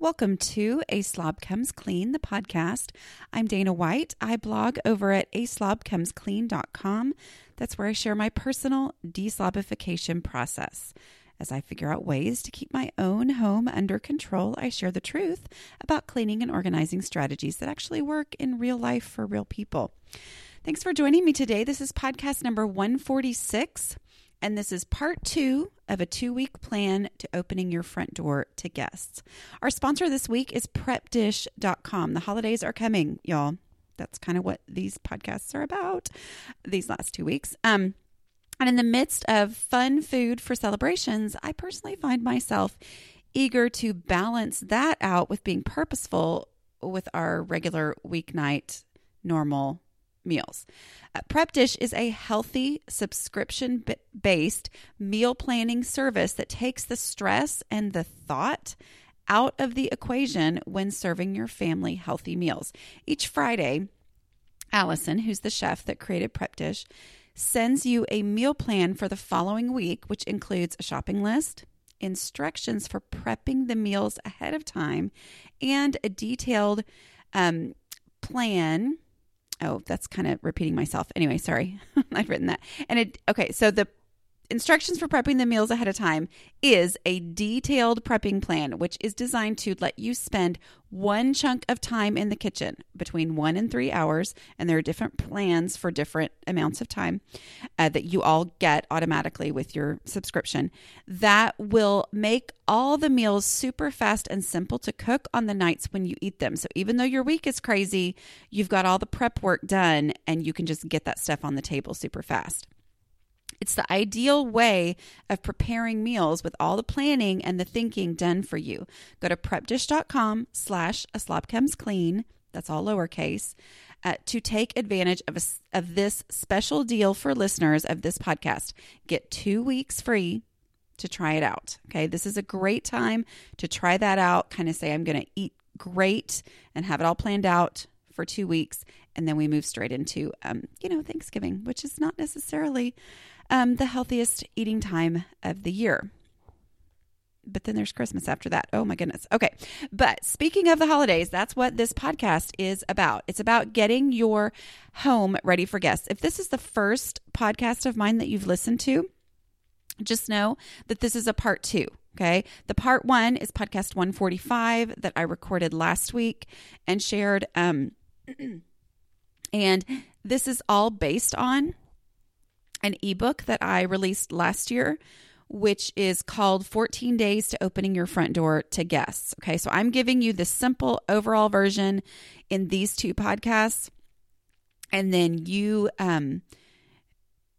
Welcome to A Slob Comes Clean, the podcast. I'm Dana White. I blog over at aslobcomesclean.com. That's where I share my personal deslobification process. As I figure out ways to keep my own home under control, I share the truth about cleaning and organizing strategies that actually work in real life for real people. Thanks for joining me today. This is podcast number 146 and this is part two of a two week plan to opening your front door to guests. Our sponsor this week is prepdish.com. The holidays are coming, y'all. That's kind of what these podcasts are about these last two weeks. Um, and in the midst of fun food for celebrations, I personally find myself eager to balance that out with being purposeful with our regular weeknight normal meals. Uh, Prep Dish is a healthy, subscription based meal planning service that takes the stress and the thought out of the equation when serving your family healthy meals. Each Friday, Allison, who's the chef that created Prep Dish, sends you a meal plan for the following week, which includes a shopping list, instructions for prepping the meals ahead of time, and a detailed um, plan oh, that's kind of repeating myself. Anyway, sorry. I've written that. And it, okay, so the instructions for prepping the meals ahead of time is a detailed prepping plan, which is designed to let you spend one chunk of time in the kitchen between one and three hours. And there are different plans for different amounts of time uh, that you all get automatically with your subscription. That will make all the meals super fast and simple to cook on the nights when you eat them. So even though your week is crazy, you've got all the prep work done and you can just get that stuff on the table super fast. It's the ideal way of preparing meals with all the planning and the thinking done for you. Go to prepdish.com slash a slob comes clean. That's all lowercase. Uh, to take advantage of, a, of this special deal for listeners of this podcast. Get two weeks free to try it out. Okay. This is a great time to try that out. Kind of say, I'm going to eat great and have it all planned out for two weeks. And then we move straight into, um, you know, Thanksgiving, which is not necessarily um, the healthiest eating time of the year. But then there's Christmas after that. Oh my goodness. Okay. But speaking of the holidays, that's what this podcast is about. It's about getting your home ready for guests. If this is the first podcast of mine that you've listened to, just know that this is a part two. Okay. The part one is podcast 145 that I recorded last week and shared. Um, and this is all based on an ebook that I released last year, which is called 14 Days to Opening Your Front Door to Guests. Okay, so I'm giving you the simple overall version in these two podcasts, and then you um,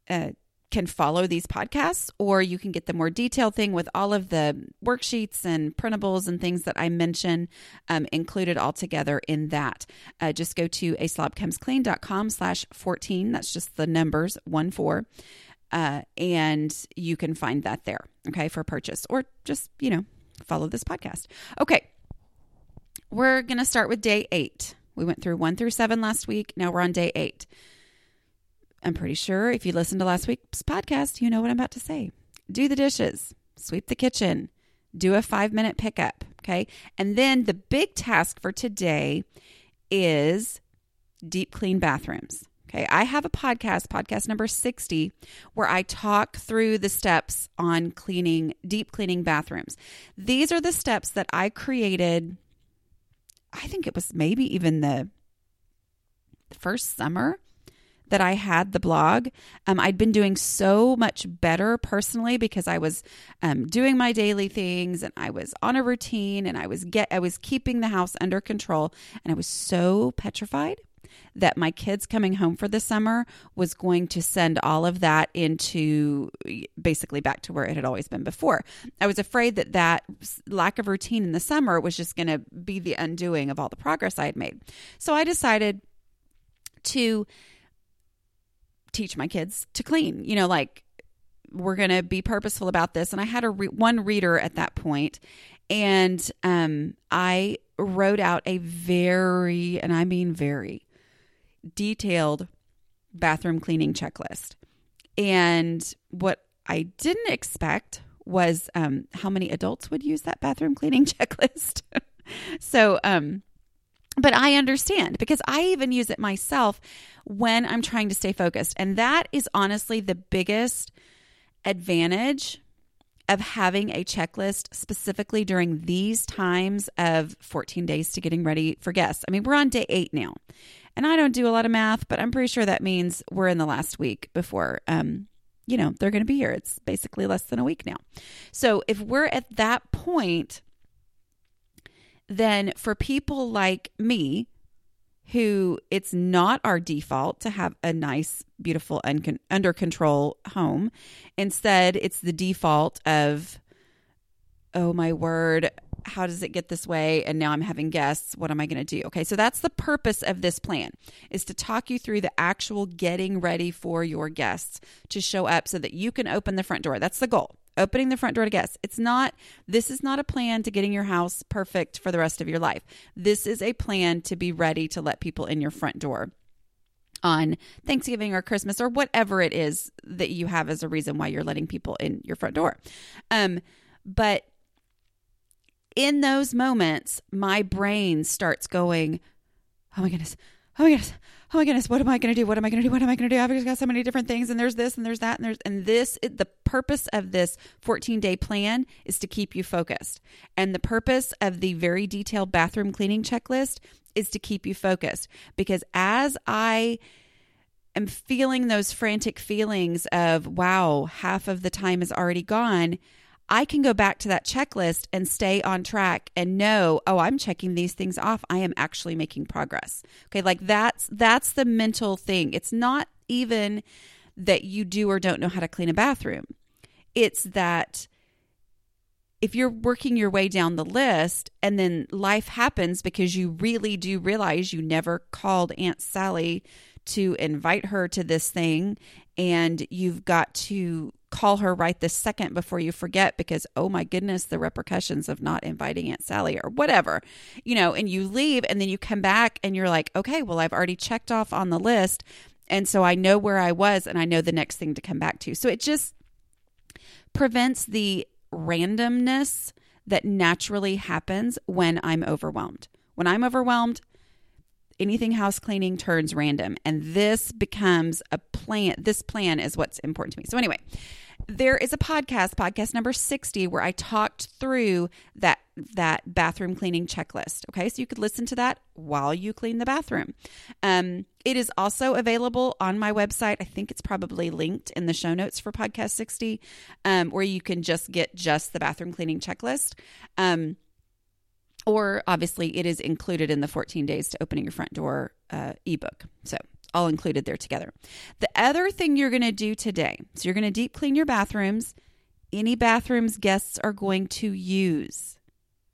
uh, can follow these podcasts, or you can get the more detailed thing with all of the worksheets and printables and things that I mention um, included all together in that. Uh, just go to a slobcomesclean.com slash 14. That's just the numbers, one four. Uh, and you can find that there, okay, for purchase, or just, you know, follow this podcast. Okay. We're going to start with day eight. We went through one through seven last week. Now we're on day eight. I'm pretty sure if you listened to last week's podcast, you know what I'm about to say. Do the dishes, sweep the kitchen, do a five minute pickup. Okay. And then the big task for today is deep clean bathrooms. Okay. I have a podcast, podcast number 60, where I talk through the steps on cleaning, deep cleaning bathrooms. These are the steps that I created. I think it was maybe even the first summer that I had the blog. Um, I'd been doing so much better personally because I was um, doing my daily things and I was on a routine and I was get I was keeping the house under control and I was so petrified that my kids coming home for the summer was going to send all of that into basically back to where it had always been before. I was afraid that that lack of routine in the summer was just going to be the undoing of all the progress I had made. So I decided to teach my kids to clean. You know, like we're going to be purposeful about this. And I had a re- one reader at that point, and um, I wrote out a very, and I mean very detailed bathroom cleaning checklist. And what I didn't expect was um, how many adults would use that bathroom cleaning checklist. So, um, but I understand because I even use it myself when I'm trying to stay focused. And that is honestly the biggest advantage of having a checklist specifically during these times of 14 days to getting ready for guests. I mean, we're on day eight now, and I don't do a lot of math, but I'm pretty sure that means we're in the last week before, um, you know, they're going to be here. It's basically less than a week now. So if we're at that point, then for people like me, who it's not our default to have a nice, beautiful, un- under control home. Instead, it's the default of, oh my word, how does it get this way? And now I'm having guests. What am I going to do? Okay, so that's the purpose of this plan is to talk you through the actual getting ready for your guests to show up so that you can open the front door. That's the goal opening the front door to guests. It's not, this is not a plan to getting your house perfect for the rest of your life. This is a plan to be ready to let people in your front door on Thanksgiving or Christmas or whatever it is that you have as a reason why you're letting people in your front door. Um, but in those moments, my brain starts going, oh my goodness, oh my goodness, oh my goodness, what am I going to do? What am I going to do? What am I going to do? I've just got so many different things, and there's this, and there's that, and there's and this. It, the purpose of this 14 day plan is to keep you focused, and the purpose of the very detailed bathroom cleaning checklist is to keep you focused. Because as I am feeling those frantic feelings of wow, half of the time is already gone. I can go back to that checklist and stay on track and know, oh, I'm checking these things off. I am actually making progress. Okay, like that's that's the mental thing. It's not even that you do or don't know how to clean a bathroom. It's that if you're working your way down the list and then life happens because you really do realize you never called Aunt Sally to invite her to this thing and you've got to call her right this second before you forget because oh my goodness the repercussions of not inviting aunt sally or whatever you know and you leave and then you come back and you're like okay well i've already checked off on the list. And so i know where i was and i know the next thing to come back to. So it just prevents the randomness that naturally happens when i'm overwhelmed. When i'm overwhelmed anything house cleaning turns random. And this becomes a plan this plan is what's important to me. So anyway there is a podcast podcast number 60 where i talked through that that bathroom cleaning checklist. Okay so you could listen to that while you clean the bathroom. Um, it is also available on my website. I think it's probably linked in the show notes for podcast 60 um, where you can just get just the bathroom cleaning checklist. Um, or obviously it is included in the 14 days to opening your front door uh, ebook. So all included there together. The other thing you're going to do today, so you're going to deep clean your bathrooms, any bathrooms guests are going to use.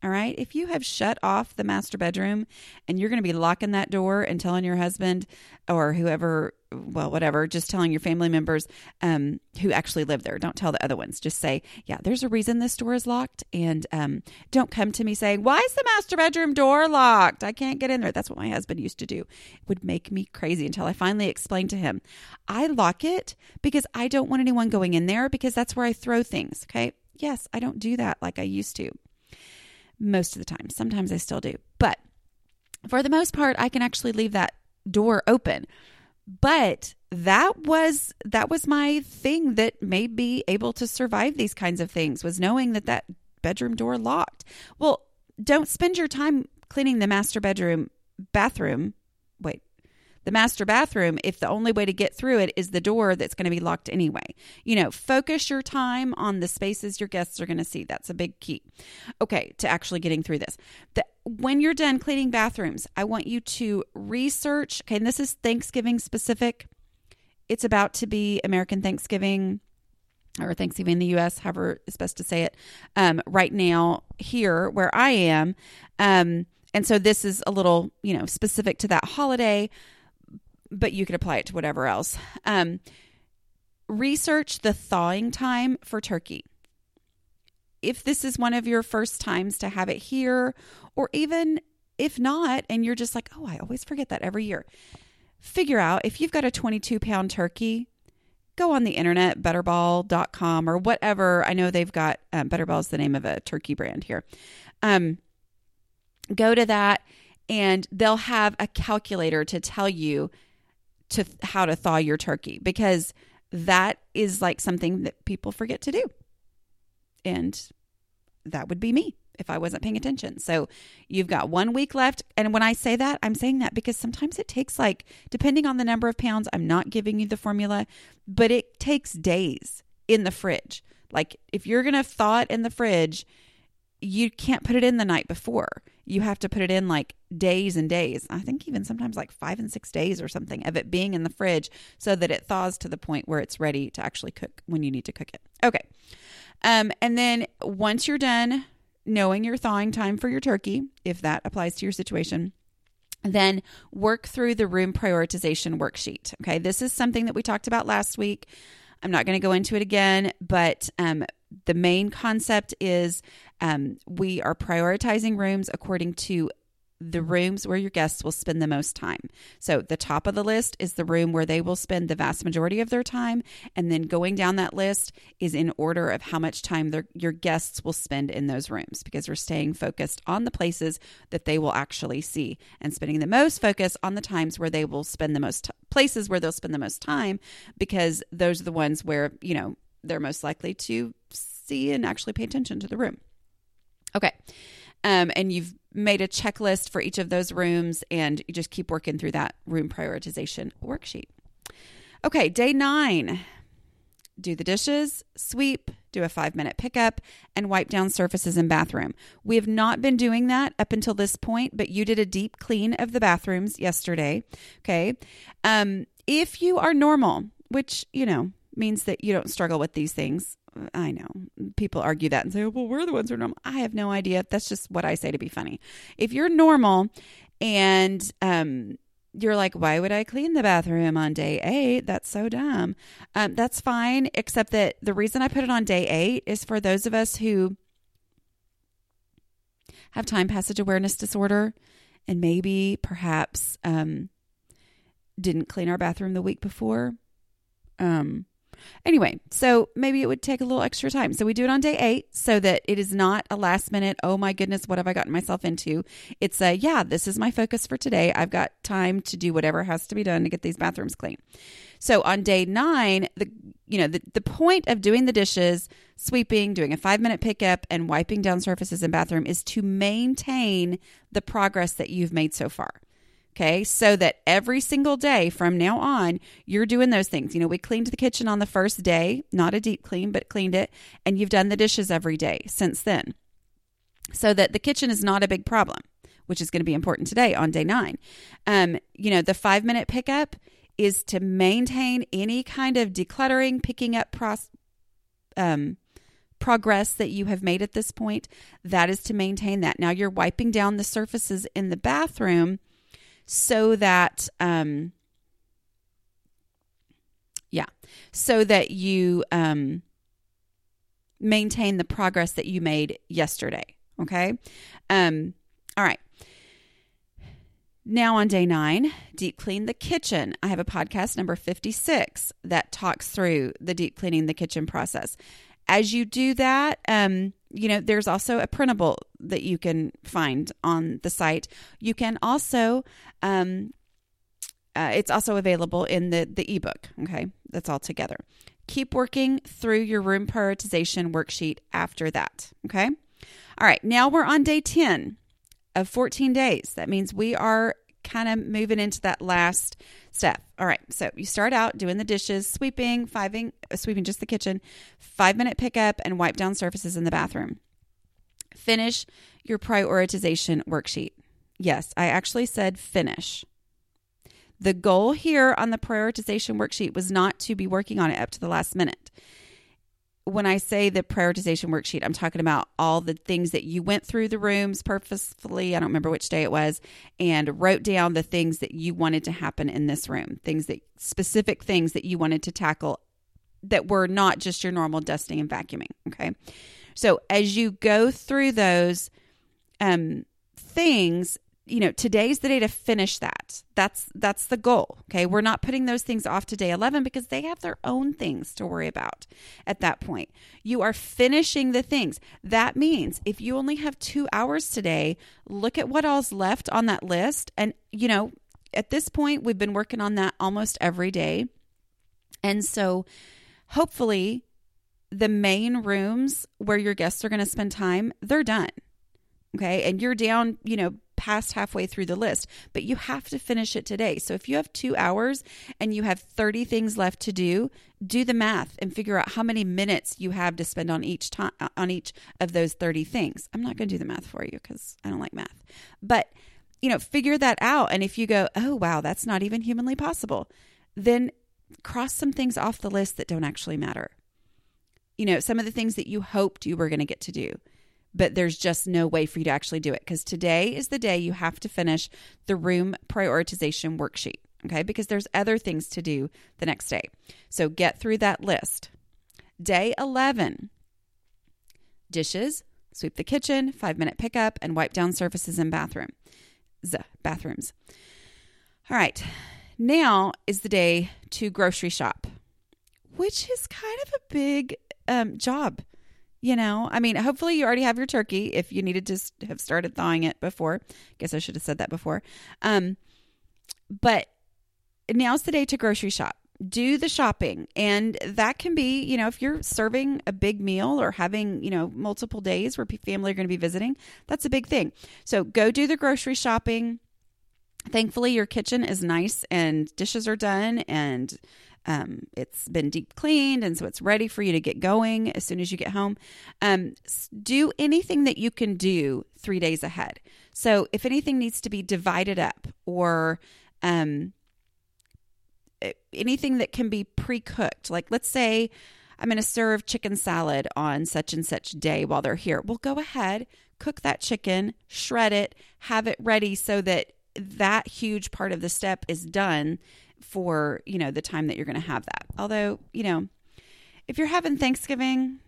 All right. If you have shut off the master bedroom and you're going to be locking that door and telling your husband or whoever, well, whatever, just telling your family members um, who actually live there, don't tell the other ones. Just say, yeah, there's a reason this door is locked. And um, don't come to me saying, why is the master bedroom door locked? I can't get in there. That's what my husband used to do. It would make me crazy until I finally explained to him, I lock it because I don't want anyone going in there because that's where I throw things. Okay. Yes, I don't do that like I used to most of the time. Sometimes I still do. But for the most part, I can actually leave that door open. But that was that was my thing that made me able to survive these kinds of things was knowing that that bedroom door locked. Well, don't spend your time cleaning the master bedroom bathroom. Wait, the master bathroom if the only way to get through it is the door that's going to be locked anyway. You know, focus your time on the spaces your guests are going to see. That's a big key. Okay, to actually getting through this. The, when you're done cleaning bathrooms, I want you to research. Okay, and this is Thanksgiving specific. It's about to be American Thanksgiving or Thanksgiving in the U.S., however it's best to say it, um, right now here where I am. Um, and so this is a little, you know, specific to that holiday but you could apply it to whatever else. Um, research the thawing time for turkey. If this is one of your first times to have it here, or even if not, and you're just like, oh, I always forget that every year, figure out if you've got a 22 pound turkey, go on the internet, butterball.com or whatever. I know they've got um, Butterball is the name of a turkey brand here. Um, go to that and they'll have a calculator to tell you to how to thaw your turkey because that is like something that people forget to do. And that would be me if I wasn't paying attention. So you've got one week left. And when I say that, I'm saying that because sometimes it takes like, depending on the number of pounds, I'm not giving you the formula, but it takes days in the fridge. Like if you're going to thaw it in the fridge, you can't put it in the night before. You have to put it in like days and days. I think even sometimes like five and six days or something of it being in the fridge so that it thaws to the point where it's ready to actually cook when you need to cook it. Okay. Um, and then once you're done knowing your thawing time for your turkey, if that applies to your situation, then work through the room prioritization worksheet. Okay. This is something that we talked about last week. I'm not going to go into it again, but um, the main concept is um, we are prioritizing rooms according to the rooms where your guests will spend the most time. So, the top of the list is the room where they will spend the vast majority of their time. And then going down that list is in order of how much time their, your guests will spend in those rooms because we're staying focused on the places that they will actually see and spending the most focus on the times where they will spend the most t- places where they'll spend the most time because those are the ones where, you know, they're most likely to see and actually pay attention to the room. Okay. Um, and you've made a checklist for each of those rooms, and you just keep working through that room prioritization worksheet. Okay, day nine do the dishes, sweep, do a five minute pickup, and wipe down surfaces in bathroom. We have not been doing that up until this point, but you did a deep clean of the bathrooms yesterday. Okay. Um, if you are normal, which, you know, means that you don't struggle with these things, I know people argue that and say, well, we're the ones who are normal. I have no idea. That's just what I say to be funny. If you're normal and um, you're like, why would I clean the bathroom on day eight? That's so dumb. Um, that's fine, except that the reason I put it on day eight is for those of us who have time passage awareness disorder and maybe perhaps um, didn't clean our bathroom the week before. Um, Anyway, so maybe it would take a little extra time. So we do it on day eight so that it is not a last minute, oh my goodness, what have I gotten myself into? It's a, yeah, this is my focus for today. I've got time to do whatever has to be done to get these bathrooms clean. So on day nine, the you know, the, the point of doing the dishes, sweeping, doing a five minute pickup, and wiping down surfaces in bathroom is to maintain the progress that you've made so far. Okay. So that every single day from now on, you're doing those things. You know, we cleaned the kitchen on the first day, not a deep clean, but cleaned it. And you've done the dishes every day since then. So that the kitchen is not a big problem, which is going to be important today on day nine. Um, you know, the five minute pickup is to maintain any kind of decluttering, picking up pros- um, progress that you have made at this point. That is to maintain that. Now you're wiping down the surfaces in the bathroom so that um yeah so that you um maintain the progress that you made yesterday okay um all right now, on day nine, deep clean the kitchen. I have a podcast number 56 that talks through the deep cleaning the kitchen process. As you do that, um, you know, there's also a printable that you can find on the site. You can also, um, uh, it's also available in the the ebook. Okay, that's all together. Keep working through your room prioritization worksheet after that. Okay, all right. Now we're on day ten of 14 days. That means we are kind of moving into that last step. All right. So you start out doing the dishes, sweeping, fiving, uh, sweeping just the kitchen, five minute pickup, and wipe down surfaces in the bathroom. Finish your prioritization worksheet. Yes, I actually said finish. The goal here on the prioritization worksheet was not to be working on it up to the last minute when I say the prioritization worksheet, I'm talking about all the things that you went through the rooms purposefully. I don't remember which day it was, and wrote down the things that you wanted to happen in this room, things that specific things that you wanted to tackle that were not just your normal dusting and vacuuming. Okay. So as you go through those um, things, you know, today's the day to finish that. That's that's the goal. Okay? We're not putting those things off to day 11 because they have their own things to worry about at that point. You are finishing the things. That means if you only have 2 hours today, look at what all's left on that list and you know, at this point we've been working on that almost every day. And so hopefully the main rooms where your guests are going to spend time, they're done. Okay? And you're down, you know, past halfway through the list, but you have to finish it today. So if you have two hours and you have 30 things left to do, do the math and figure out how many minutes you have to spend on each time uh, on each of those 30 things. I'm not going to do the math for you because I don't like math, but you know, figure that out. And if you go, oh wow, that's not even humanly possible, then cross some things off the list that don't actually matter. You know, some of the things that you hoped you were going to get to do but there's just no way for you to actually do it because today is the day you have to finish the room prioritization worksheet. Okay, because there's other things to do the next day. So get through that list. Day 11 dishes, sweep the kitchen, five minute pickup, and wipe down surfaces in bathroom. Z, bathrooms. All right, now is the day to grocery shop, which is kind of a big um, job you know, I mean, hopefully you already have your turkey if you needed to have started thawing it before. I Guess I should have said that before. Um, but now's the day to grocery shop. Do the shopping. And that can be, you know, if you're serving a big meal or having, you know, multiple days where family are going to be visiting, that's a big thing. So go do the grocery shopping. Thankfully, your kitchen is nice and dishes are done and um, it's been deep cleaned and so it's ready for you to get going as soon as you get home. Um, do anything that you can do three days ahead. So if anything needs to be divided up or um, anything that can be pre cooked, like let's say I'm going to serve chicken salad on such and such day while they're here. Well, go ahead, cook that chicken, shred it, have it ready so that that huge part of the step is done for, you know, the time that you're going to have that. Although, you know, if you're having Thanksgiving,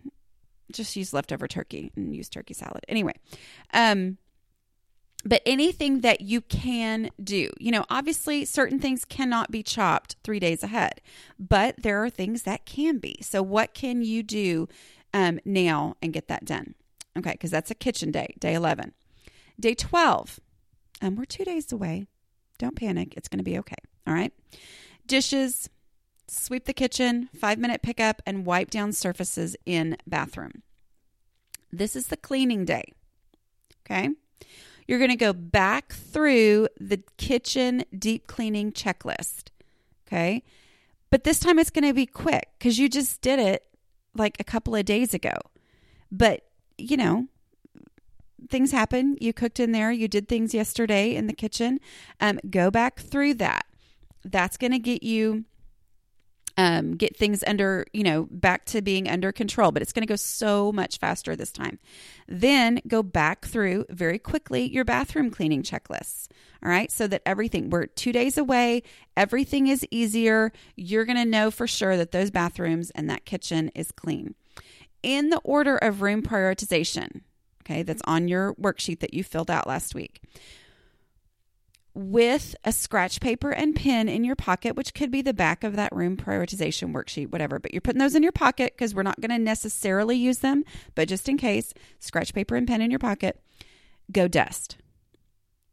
just use leftover turkey and use turkey salad. Anyway, um but anything that you can do, you know, obviously certain things cannot be chopped 3 days ahead, but there are things that can be. So what can you do um now and get that done? Okay, because that's a kitchen day, day 11. Day 12. Um we're 2 days away. Don't panic. It's going to be okay. All right. Dishes, sweep the kitchen, five minute pickup, and wipe down surfaces in bathroom. This is the cleaning day. Okay. You're going to go back through the kitchen deep cleaning checklist. Okay. But this time it's going to be quick because you just did it like a couple of days ago. But, you know, things happen. You cooked in there, you did things yesterday in the kitchen. Um, go back through that that's going to get you um, get things under, you know, back to being under control, but it's going to go so much faster this time. Then go back through very quickly your bathroom cleaning checklists. All right. So that everything, we're two days away, everything is easier. You're going to know for sure that those bathrooms and that kitchen is clean. In the order of room prioritization, okay, that's on your worksheet that you filled out last week with a scratch paper and pen in your pocket, which could be the back of that room prioritization worksheet, whatever. But you're putting those in your pocket because we're not going to necessarily use them, but just in case, scratch paper and pen in your pocket. Go dust.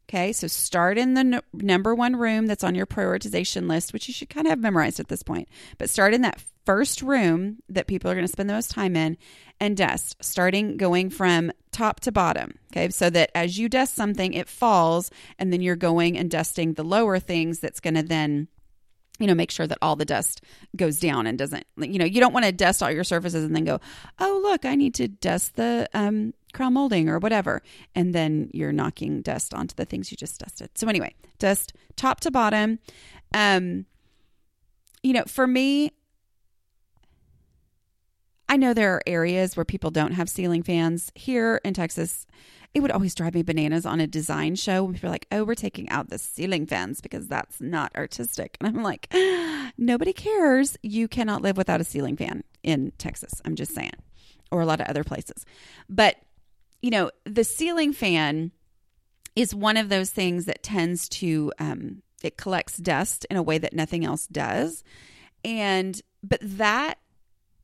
Okay, so start in the number one room that's on your prioritization list, which you should kind of have memorized at this point. But start in that first room that people are going to spend the most time in and dust, starting going from top to bottom. Okay, so that as you dust something, it falls, and then you're going and dusting the lower things that's going to then you know, make sure that all the dust goes down and doesn't, you know, you don't want to dust all your surfaces and then go, oh, look, I need to dust the um, crown molding or whatever. And then you're knocking dust onto the things you just dusted. So, anyway, dust top to bottom. Um, you know, for me, I know there are areas where people don't have ceiling fans. Here in Texas, it would always drive me bananas on a design show when people are like, oh, we're taking out the ceiling fans because that's not artistic. And I'm like, nobody cares. You cannot live without a ceiling fan in Texas. I'm just saying, or a lot of other places. But, you know, the ceiling fan is one of those things that tends to um, it collects dust in a way that nothing else does. And but that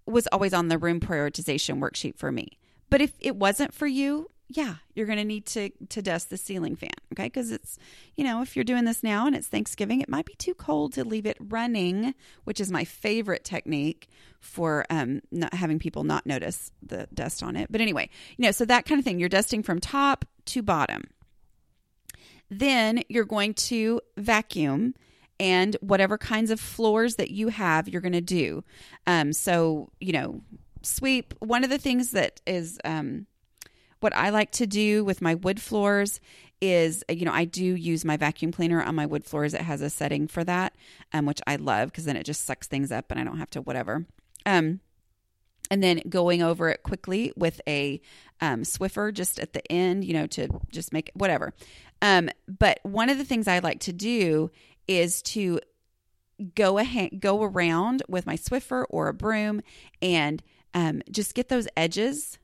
was always on the room prioritization worksheet for me. But if it wasn't for you yeah you're going to need to to dust the ceiling fan okay because it's you know if you're doing this now and it's thanksgiving it might be too cold to leave it running which is my favorite technique for um not having people not notice the dust on it but anyway you know so that kind of thing you're dusting from top to bottom then you're going to vacuum and whatever kinds of floors that you have, you're going to do. Um, so, you know, sweep. One of the things that is um, what I like to do with my wood floors is, you know, I do use my vacuum cleaner on my wood floors. It has a setting for that, um, which I love because then it just sucks things up and I don't have to whatever. Um, and then going over it quickly with a um, Swiffer just at the end, you know, to just make whatever. Um, but one of the things I like to do is to go ahead, go around with my Swiffer or a broom and um, just get those edges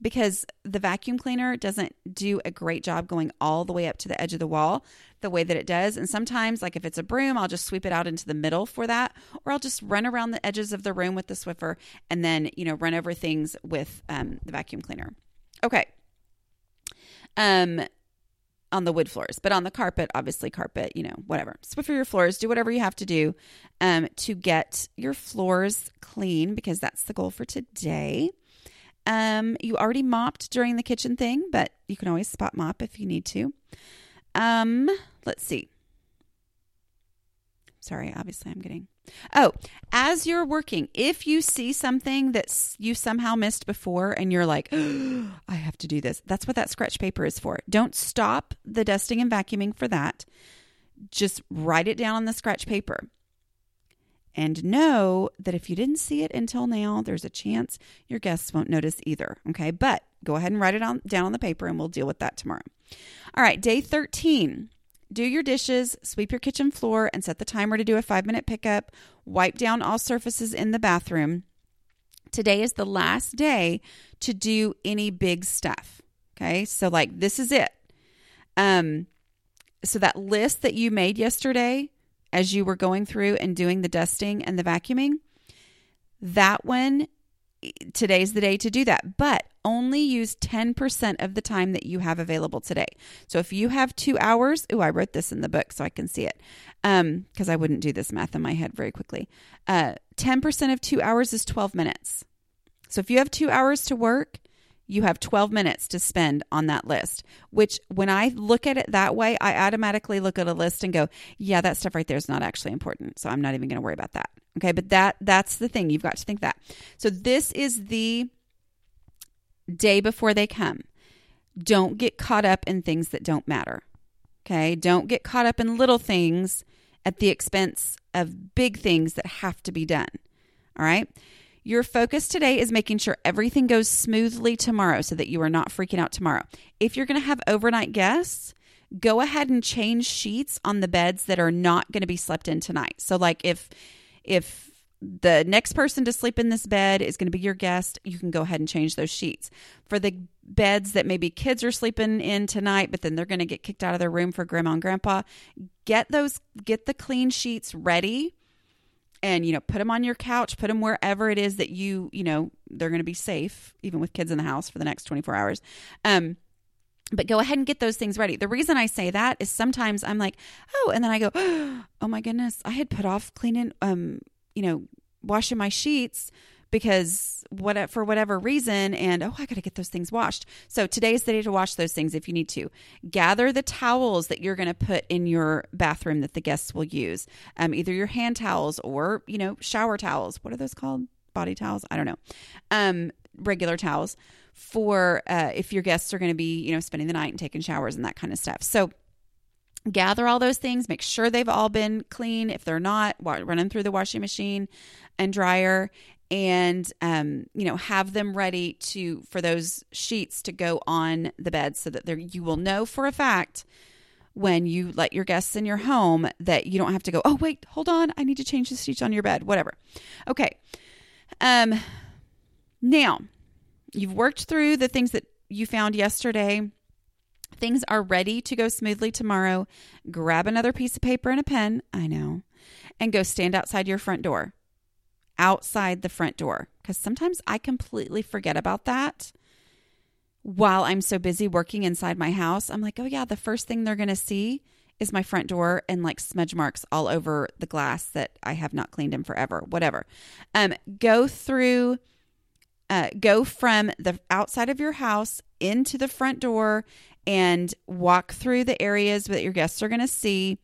because the vacuum cleaner doesn't do a great job going all the way up to the edge of the wall the way that it does. And sometimes, like if it's a broom, I'll just sweep it out into the middle for that, or I'll just run around the edges of the room with the Swiffer and then, you know, run over things with um, the vacuum cleaner. Okay. Um, on the wood floors, but on the carpet, obviously carpet, you know, whatever. Swiffer your floors, do whatever you have to do um, to get your floors clean because that's the goal for today. Um, you already mopped during the kitchen thing, but you can always spot mop if you need to. Um, let's see. Sorry, obviously I'm getting. Oh, as you're working, if you see something that you somehow missed before and you're like, oh, I have to do this, that's what that scratch paper is for. Don't stop the dusting and vacuuming for that. Just write it down on the scratch paper. And know that if you didn't see it until now, there's a chance your guests won't notice either. Okay. But go ahead and write it on, down on the paper and we'll deal with that tomorrow. All right. Day 13 do your dishes, sweep your kitchen floor, and set the timer to do a five minute pickup. Wipe down all surfaces in the bathroom. Today is the last day to do any big stuff. Okay. So, like, this is it. Um, so that list that you made yesterday as you were going through and doing the dusting and the vacuuming, that one, today's the day to do that. But only use 10% of the time that you have available today. So if you have two hours, oh, I wrote this in the book so I can see it because um, I wouldn't do this math in my head very quickly. Uh, 10% of two hours is 12 minutes. So if you have two hours to work, you have 12 minutes to spend on that list, which when I look at it that way, I automatically look at a list and go, yeah, that stuff right there is not actually important. So I'm not even going to worry about that. Okay. But that, that's the thing. You've got to think that. So this is the day before they come. Don't get caught up in things that don't matter. Okay. Don't get caught up in little things at the expense of big things that have to be done. All right. Your focus today is making sure everything goes smoothly tomorrow so that you are not freaking out tomorrow. If you're going to have overnight guests, go ahead and change sheets on the beds that are not going to be slept in tonight. So like if if the next person to sleep in this bed is going to be your guest, you can go ahead and change those sheets. For the beds that maybe kids are sleeping in tonight, but then they're going to get kicked out of their room for grandma and grandpa, get those get the clean sheets ready and you know put them on your couch put them wherever it is that you you know they're going to be safe even with kids in the house for the next 24 hours um but go ahead and get those things ready. The reason I say that is sometimes I'm like, oh, and then I go, oh my goodness, I had put off cleaning, um, you know, washing my sheets because what for whatever reason and oh i got to get those things washed. So today is the day to wash those things if you need to. Gather the towels that you're going to put in your bathroom that the guests will use. Um, either your hand towels or you know shower towels. What are those called? Body towels? I don't know. Um, regular towels for uh, if your guests are going to be you know spending the night and taking showers and that kind of stuff. So gather all those things. Make sure they've all been clean. If they're not run them through the washing machine and dryer and um, you know have them ready to for those sheets to go on the bed so that there you will know for a fact when you let your guests in your home that you don't have to go oh wait hold on i need to change the sheets on your bed whatever. Okay um now you've worked through the things that you found yesterday. Things are ready to go smoothly tomorrow, grab another piece of paper and a pen, I know, and go stand outside your front door. Outside the front door. Because sometimes I completely forget about that while I'm so busy working inside my house. I'm like, oh, yeah, the first thing they're going to see is my front door and like smudge marks all over the glass that I have not cleaned in forever, whatever. Um, go through, uh, go from the outside of your house into the front door and walk through the areas that your guests are going to see.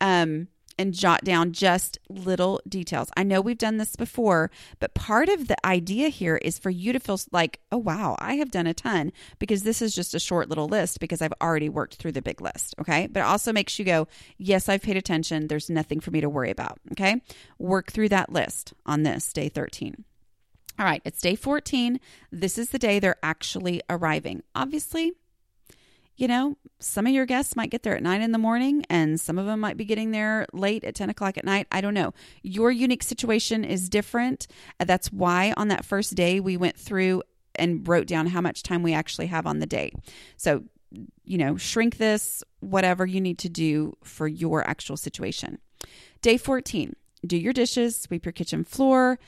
Um, and jot down just little details. I know we've done this before, but part of the idea here is for you to feel like, oh, wow, I have done a ton because this is just a short little list because I've already worked through the big list. Okay. But it also makes you go, yes, I've paid attention. There's nothing for me to worry about. Okay. Work through that list on this day 13. All right, it's day 14. This is the day they're actually arriving. Obviously, you know, some of your guests might get there at nine in the morning and some of them might be getting there late at 10 o'clock at night. I don't know. Your unique situation is different. Uh, that's why on that first day we went through and wrote down how much time we actually have on the day. So, you know, shrink this, whatever you need to do for your actual situation. Day 14, do your dishes, sweep your kitchen floor,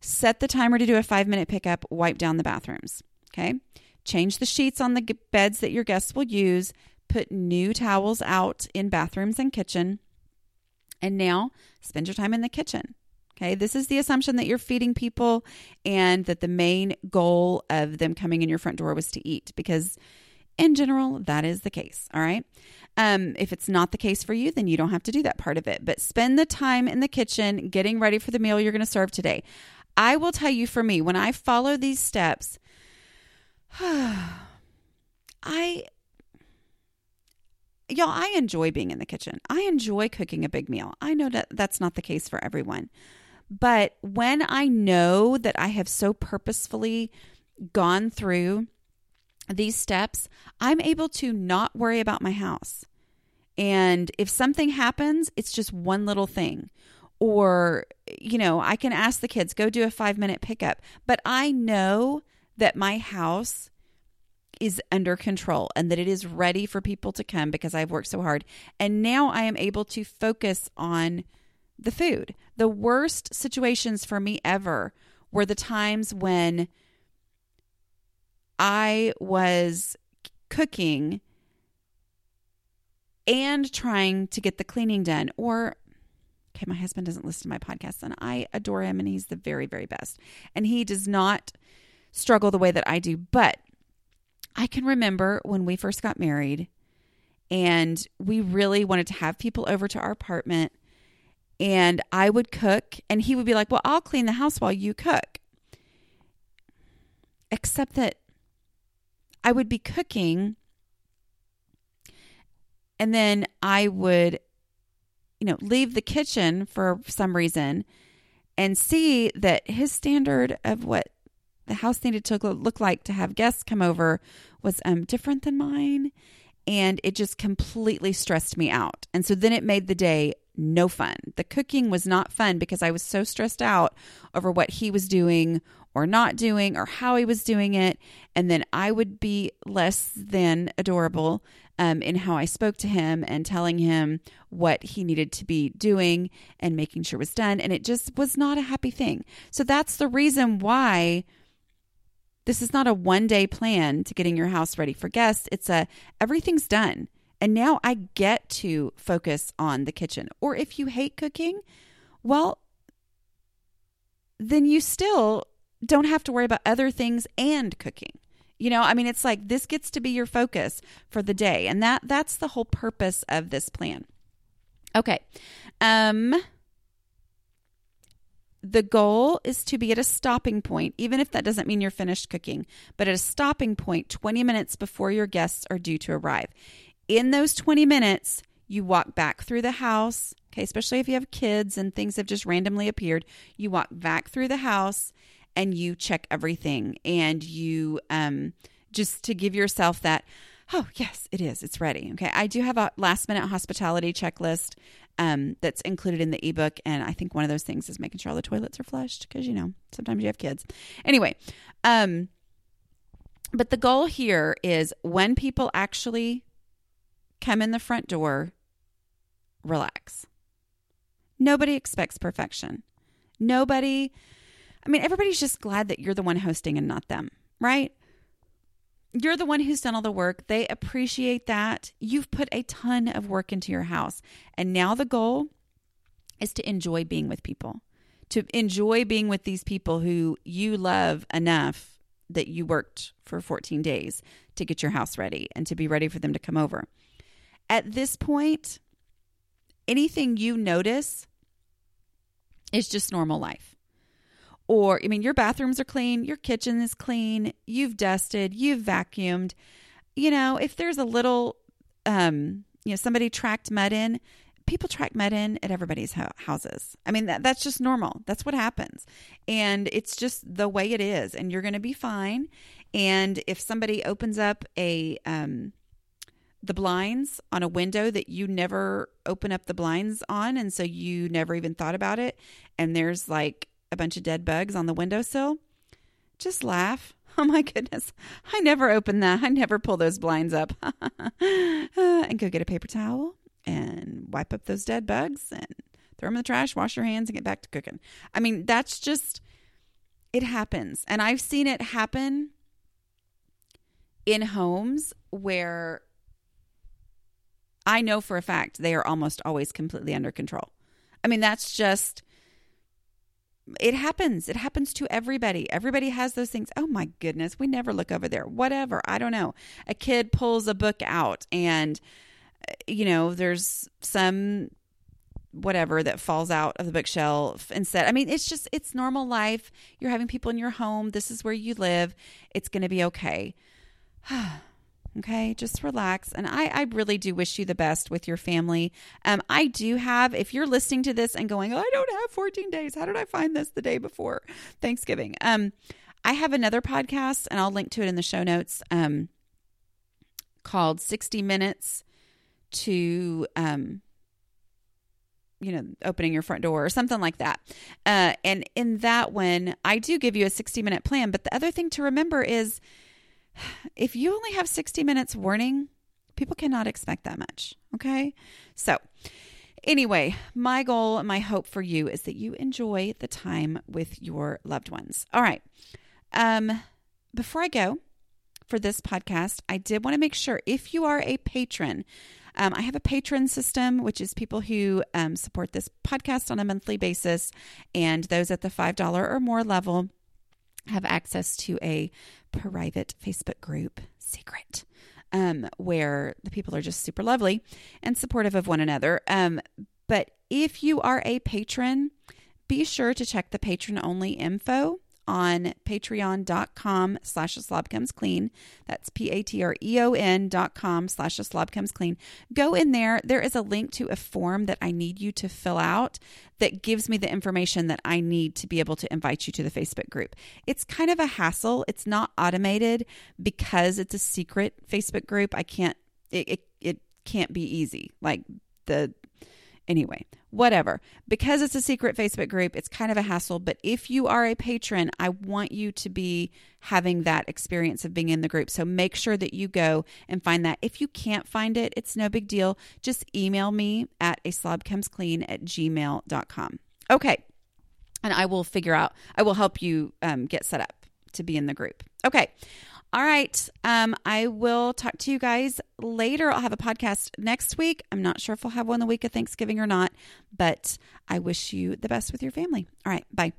set the timer to do a five minute pickup, wipe down the bathrooms. Okay. Change the sheets on the beds that your guests will use. Put new towels out in bathrooms and kitchen. And now spend your time in the kitchen. Okay, this is the assumption that you're feeding people and that the main goal of them coming in your front door was to eat because, in general, that is the case. All right. Um, if it's not the case for you, then you don't have to do that part of it. But spend the time in the kitchen getting ready for the meal you're going to serve today. I will tell you for me, when I follow these steps, I y'all I enjoy being in the kitchen. I enjoy cooking a big meal. I know that that's not the case for everyone. But when I know that I have so purposefully gone through these steps, I'm able to not worry about my house. And if something happens, it's just one little thing. Or, you know, I can ask the kids, go do a five minute pickup. But I know that my house is under control and that it is ready for people to come because I've worked so hard. And now I am able to focus on the food. The worst situations for me ever were the times when I was cooking and trying to get the cleaning done or okay my husband doesn't listen to my podcast and i adore him and he's the very very best and he does not struggle the way that I do. But I can remember when we first got married and we really wanted to have people over to our apartment and I would cook and he would be like, "Well, I'll clean the house while you cook." Except that I would be cooking and then I would you know, leave the kitchen for some reason and see that his standard of what the house needed to look like to have guests come over was um, different than mine. And it just completely stressed me out. And so then it made the day no fun. The cooking was not fun because I was so stressed out over what he was doing or not doing or how he was doing it. And then I would be less than adorable um, in how I spoke to him and telling him what he needed to be doing and making sure it was done. And it just was not a happy thing. So that's the reason why this is not a one day plan to getting your house ready for guests. It's a everything's done. And now I get to focus on the kitchen. Or if you hate cooking, well, then you still don't have to worry about other things and cooking. You know, I mean it's like this gets to be your focus for the day. And that that's the whole purpose of this plan. Okay. Um the goal is to be at a stopping point, even if that doesn't mean you're finished cooking, but at a stopping point 20 minutes before your guests are due to arrive. In those 20 minutes, you walk back through the house, okay, especially if you have kids and things have just randomly appeared. You walk back through the house and you check everything and you um, just to give yourself that oh yes it is it's ready okay i do have a last minute hospitality checklist um, that's included in the ebook. And I think one of those things is making sure all the toilets are flushed because, you know, sometimes you have kids. Anyway, um, but the goal here is when people actually come in the front door, relax. Nobody expects perfection. Nobody, I mean, everybody's just glad that you're the one hosting and not them, right? You're the one who's done all the work. They appreciate that. You've put a ton of work into your house. And now the goal is to enjoy being with people, to enjoy being with these people who you love enough that you worked for 14 days to get your house ready and to be ready for them to come over. At this point, anything you notice is just normal life. Or, I mean, your bathrooms are clean, your kitchen is clean, you've dusted, you've vacuumed. You know, if there's a little, um, you know, somebody tracked mud in, people track mud in at everybody's houses. I mean, that, that's just normal. That's what happens. And it's just the way it is. And you're going to be fine. And if somebody opens up a, um, the blinds on a window that you never open up the blinds on, and so you never even thought about it, and there's like a bunch of dead bugs on the windowsill, just laugh. Oh my goodness. I never open that. I never pull those blinds up. and go get a paper towel and wipe up those dead bugs and throw them in the trash, wash your hands, and get back to cooking. I mean, that's just, it happens. And I've seen it happen in homes where I know for a fact they are almost always completely under control. I mean, that's just it happens. It happens to everybody. Everybody has those things. Oh my goodness, we never look over there. Whatever. I don't know. A kid pulls a book out and uh, you know, there's some whatever that falls out of the bookshelf instead. I mean, it's just it's normal life. You're having people in your home. This is where you live. It's going to be okay. Okay, just relax. And I, I really do wish you the best with your family. Um, I do have, if you're listening to this and going, oh, I don't have 14 days, how did I find this the day before Thanksgiving? Um, I have another podcast, and I'll link to it in the show notes um, called 60 Minutes to, um, you know, opening your front door or something like that. Uh, and in that one, I do give you a 60 minute plan. But the other thing to remember is, if you only have 60 minutes warning, people cannot expect that much. Okay. So, anyway, my goal, my hope for you is that you enjoy the time with your loved ones. All right. Um, before I go for this podcast, I did want to make sure if you are a patron, um, I have a patron system, which is people who um, support this podcast on a monthly basis, and those at the $5 or more level have access to a private Facebook group, secret, um, where the people are just super lovely and supportive of one another. Um, but if you are a patron, be sure to check the patron only info on patreon.com slash a slob comes clean. That's P-A-T-R-E-O-N dot com slash a slob comes clean. Go in there. There is a link to a form that I need you to fill out that gives me the information that I need to be able to invite you to the Facebook group. It's kind of a hassle. It's not automated because it's a secret Facebook group. I can't, it, it, it can't be easy. Like the Anyway, whatever. Because it's a secret Facebook group, it's kind of a hassle. But if you are a patron, I want you to be having that experience of being in the group. So make sure that you go and find that. If you can't find it, it's no big deal. Just email me at a slob comes clean at gmail.com. Okay. And I will figure out, I will help you um, get set up to be in the group. Okay. All right. Um, I will talk to you guys later. I'll have a podcast next week. I'm not sure if I'll have one the week of Thanksgiving or not, but I wish you the best with your family. All right. Bye.